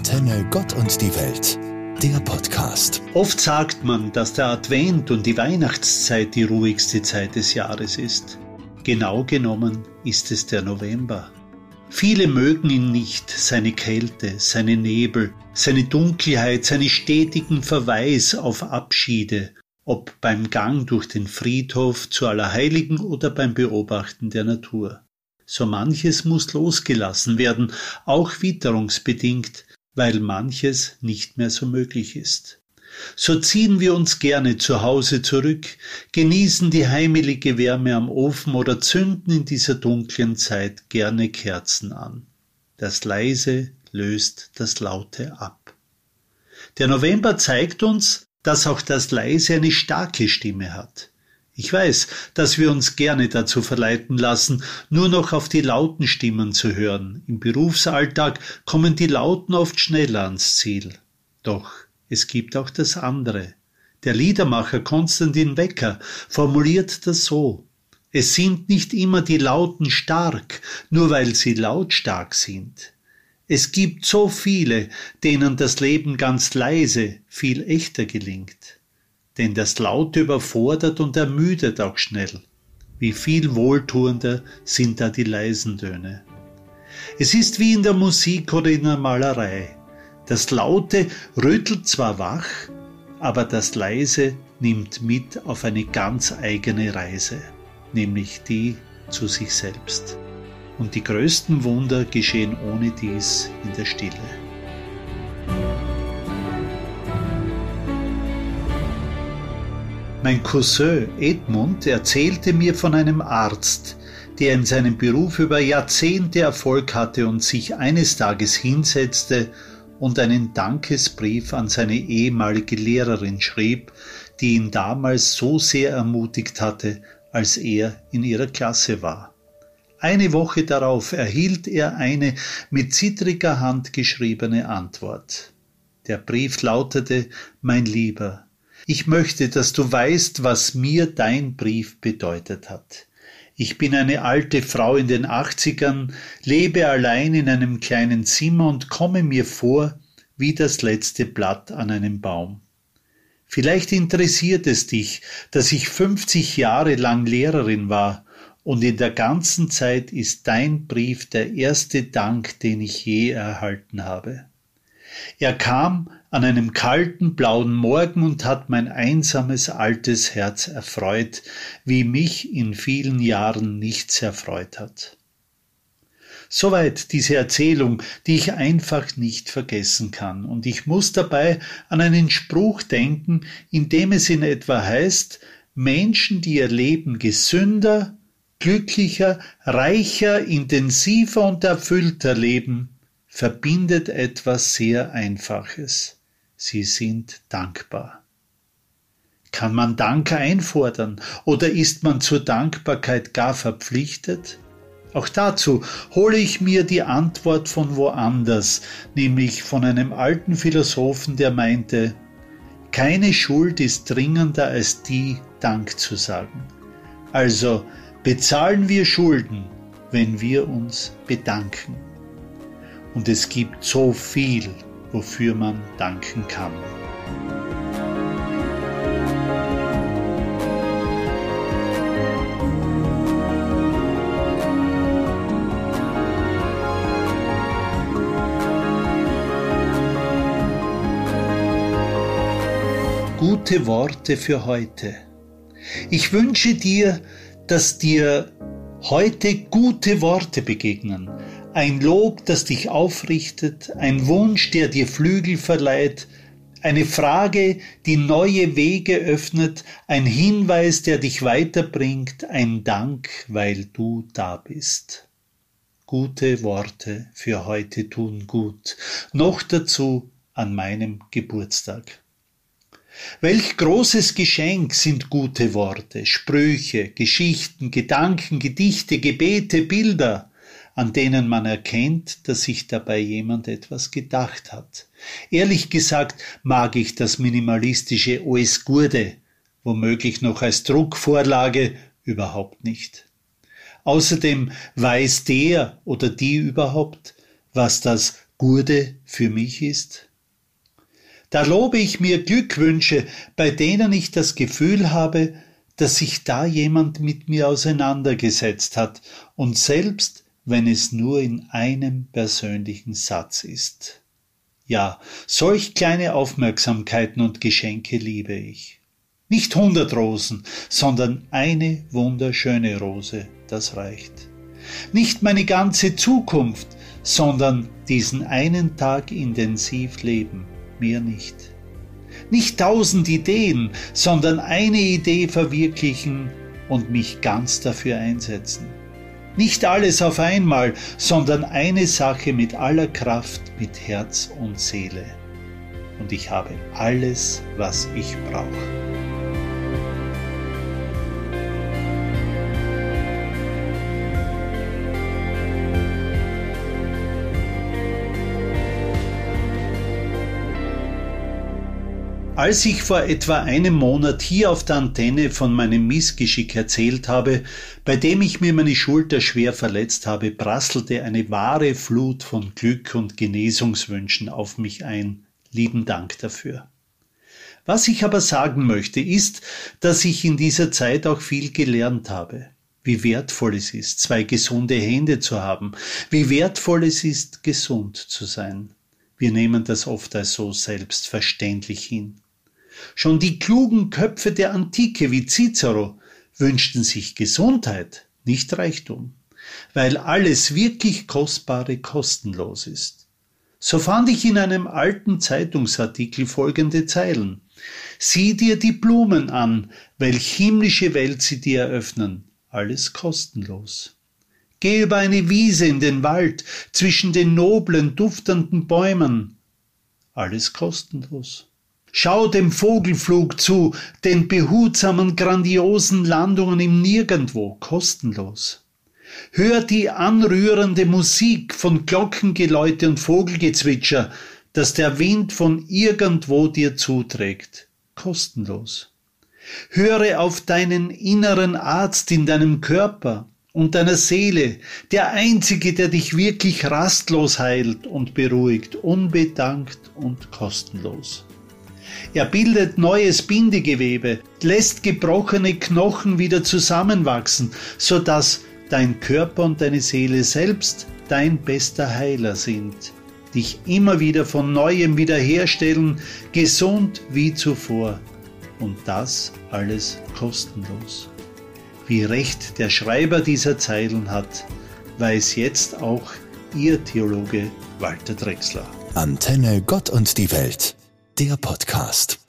Antenne Gott und die Welt, der Podcast. Oft sagt man, dass der Advent und die Weihnachtszeit die ruhigste Zeit des Jahres ist. Genau genommen ist es der November. Viele mögen ihn nicht, seine Kälte, seine Nebel, seine Dunkelheit, seine stetigen Verweis auf Abschiede, ob beim Gang durch den Friedhof zu Allerheiligen oder beim Beobachten der Natur. So manches muss losgelassen werden, auch witterungsbedingt, weil manches nicht mehr so möglich ist. So ziehen wir uns gerne zu Hause zurück, genießen die heimelige Wärme am Ofen oder zünden in dieser dunklen Zeit gerne Kerzen an. Das Leise löst das Laute ab. Der November zeigt uns, dass auch das Leise eine starke Stimme hat. Ich weiß, dass wir uns gerne dazu verleiten lassen, nur noch auf die lauten Stimmen zu hören. Im Berufsalltag kommen die Lauten oft schneller ans Ziel. Doch es gibt auch das andere. Der Liedermacher Konstantin Wecker formuliert das so. Es sind nicht immer die Lauten stark, nur weil sie lautstark sind. Es gibt so viele, denen das Leben ganz leise viel echter gelingt denn das Laute überfordert und ermüdet auch schnell. Wie viel wohltuender sind da die leisen Töne. Es ist wie in der Musik oder in der Malerei. Das Laute rüttelt zwar wach, aber das Leise nimmt mit auf eine ganz eigene Reise, nämlich die zu sich selbst. Und die größten Wunder geschehen ohne dies in der Stille. Mein Cousin Edmund erzählte mir von einem Arzt, der in seinem Beruf über Jahrzehnte Erfolg hatte und sich eines Tages hinsetzte und einen Dankesbrief an seine ehemalige Lehrerin schrieb, die ihn damals so sehr ermutigt hatte, als er in ihrer Klasse war. Eine Woche darauf erhielt er eine mit zittriger Hand geschriebene Antwort. Der Brief lautete Mein Lieber, ich möchte, dass du weißt, was mir dein Brief bedeutet hat. Ich bin eine alte Frau in den Achtzigern, lebe allein in einem kleinen Zimmer und komme mir vor wie das letzte Blatt an einem Baum. Vielleicht interessiert es dich, dass ich 50 Jahre lang Lehrerin war und in der ganzen Zeit ist dein Brief der erste Dank, den ich je erhalten habe. Er kam an einem kalten blauen Morgen und hat mein einsames altes Herz erfreut, wie mich in vielen Jahren nichts erfreut hat. Soweit diese Erzählung, die ich einfach nicht vergessen kann, und ich muss dabei an einen Spruch denken, in dem es in etwa heißt, Menschen, die ihr Leben gesünder, glücklicher, reicher, intensiver und erfüllter leben, verbindet etwas sehr Einfaches. Sie sind dankbar. Kann man Dank einfordern oder ist man zur Dankbarkeit gar verpflichtet? Auch dazu hole ich mir die Antwort von woanders, nämlich von einem alten Philosophen, der meinte, keine Schuld ist dringender als die, Dank zu sagen. Also bezahlen wir Schulden, wenn wir uns bedanken. Und es gibt so viel, wofür man danken kann. Gute Worte für heute. Ich wünsche dir, dass dir heute gute Worte begegnen, ein Lob, das dich aufrichtet, ein Wunsch, der dir Flügel verleiht, eine Frage, die neue Wege öffnet, ein Hinweis, der dich weiterbringt, ein Dank, weil du da bist. Gute Worte für heute tun gut, noch dazu an meinem Geburtstag. Welch großes Geschenk sind gute Worte, Sprüche, Geschichten, Gedanken, Gedichte, Gebete, Bilder an denen man erkennt, dass sich dabei jemand etwas gedacht hat. Ehrlich gesagt mag ich das minimalistische OS Gurde, womöglich noch als Druckvorlage, überhaupt nicht. Außerdem weiß der oder die überhaupt, was das Gurde für mich ist? Da lobe ich mir Glückwünsche, bei denen ich das Gefühl habe, dass sich da jemand mit mir auseinandergesetzt hat und selbst wenn es nur in einem persönlichen Satz ist. Ja, solch kleine Aufmerksamkeiten und Geschenke liebe ich. Nicht hundert Rosen, sondern eine wunderschöne Rose, das reicht. Nicht meine ganze Zukunft, sondern diesen einen Tag intensiv leben, mehr nicht. Nicht tausend Ideen, sondern eine Idee verwirklichen und mich ganz dafür einsetzen. Nicht alles auf einmal, sondern eine Sache mit aller Kraft, mit Herz und Seele. Und ich habe alles, was ich brauche. Als ich vor etwa einem Monat hier auf der Antenne von meinem Missgeschick erzählt habe, bei dem ich mir meine Schulter schwer verletzt habe, prasselte eine wahre Flut von Glück und Genesungswünschen auf mich ein. Lieben Dank dafür. Was ich aber sagen möchte, ist, dass ich in dieser Zeit auch viel gelernt habe. Wie wertvoll es ist, zwei gesunde Hände zu haben, wie wertvoll es ist, gesund zu sein. Wir nehmen das oft als so selbstverständlich hin. Schon die klugen Köpfe der Antike wie Cicero wünschten sich Gesundheit, nicht Reichtum, weil alles wirklich Kostbare kostenlos ist. So fand ich in einem alten Zeitungsartikel folgende Zeilen. Sieh dir die Blumen an, welch himmlische Welt sie dir eröffnen, alles kostenlos. Geh über eine Wiese in den Wald zwischen den noblen, duftenden Bäumen, alles kostenlos. Schau dem Vogelflug zu, den behutsamen, grandiosen Landungen im Nirgendwo, kostenlos. Hör die anrührende Musik von Glockengeläute und Vogelgezwitscher, das der Wind von irgendwo dir zuträgt, kostenlos. Höre auf deinen inneren Arzt in deinem Körper und deiner Seele, der einzige, der dich wirklich rastlos heilt und beruhigt, unbedankt und kostenlos. Er bildet neues Bindegewebe, lässt gebrochene Knochen wieder zusammenwachsen, so dass dein Körper und deine Seele selbst dein bester Heiler sind, dich immer wieder von neuem wiederherstellen, gesund wie zuvor. Und das alles kostenlos. Wie recht der Schreiber dieser Zeilen hat, weiß jetzt auch Ihr Theologe Walter Drexler. Antenne Gott und die Welt der Podcast.